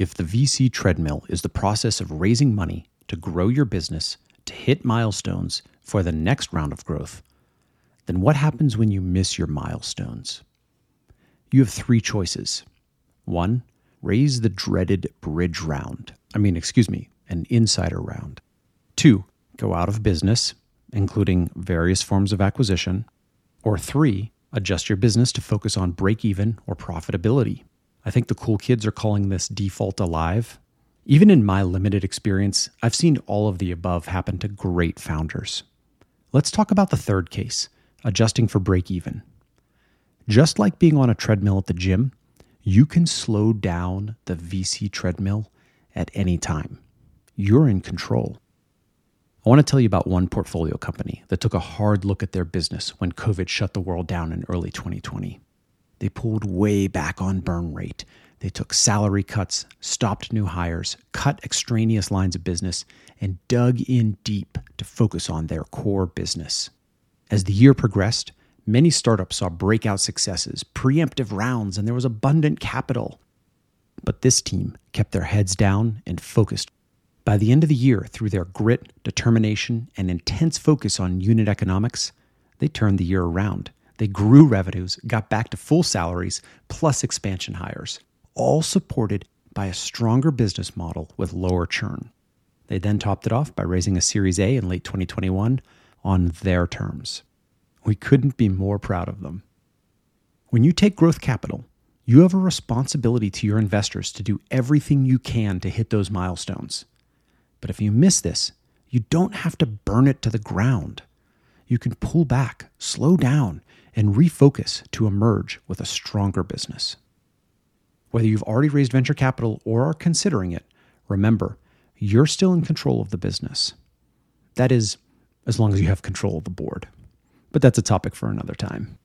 if the VC treadmill is the process of raising money to grow your business to hit milestones for the next round of growth, then what happens when you miss your milestones? You have three choices. One, raise the dreaded bridge round. I mean, excuse me, an insider round. Two, go out of business, including various forms of acquisition. Or three, adjust your business to focus on break even or profitability. I think the cool kids are calling this default alive. Even in my limited experience, I've seen all of the above happen to great founders. Let's talk about the third case adjusting for break even. Just like being on a treadmill at the gym, you can slow down the VC treadmill at any time. You're in control. I want to tell you about one portfolio company that took a hard look at their business when COVID shut the world down in early 2020. They pulled way back on burn rate. They took salary cuts, stopped new hires, cut extraneous lines of business, and dug in deep to focus on their core business. As the year progressed, many startups saw breakout successes, preemptive rounds, and there was abundant capital. But this team kept their heads down and focused by the end of the year, through their grit, determination, and intense focus on unit economics, they turned the year around. They grew revenues, got back to full salaries, plus expansion hires, all supported by a stronger business model with lower churn. They then topped it off by raising a Series A in late 2021 on their terms. We couldn't be more proud of them. When you take growth capital, you have a responsibility to your investors to do everything you can to hit those milestones. But if you miss this, you don't have to burn it to the ground. You can pull back, slow down, and refocus to emerge with a stronger business. Whether you've already raised venture capital or are considering it, remember, you're still in control of the business. That is, as long as you have control of the board. But that's a topic for another time.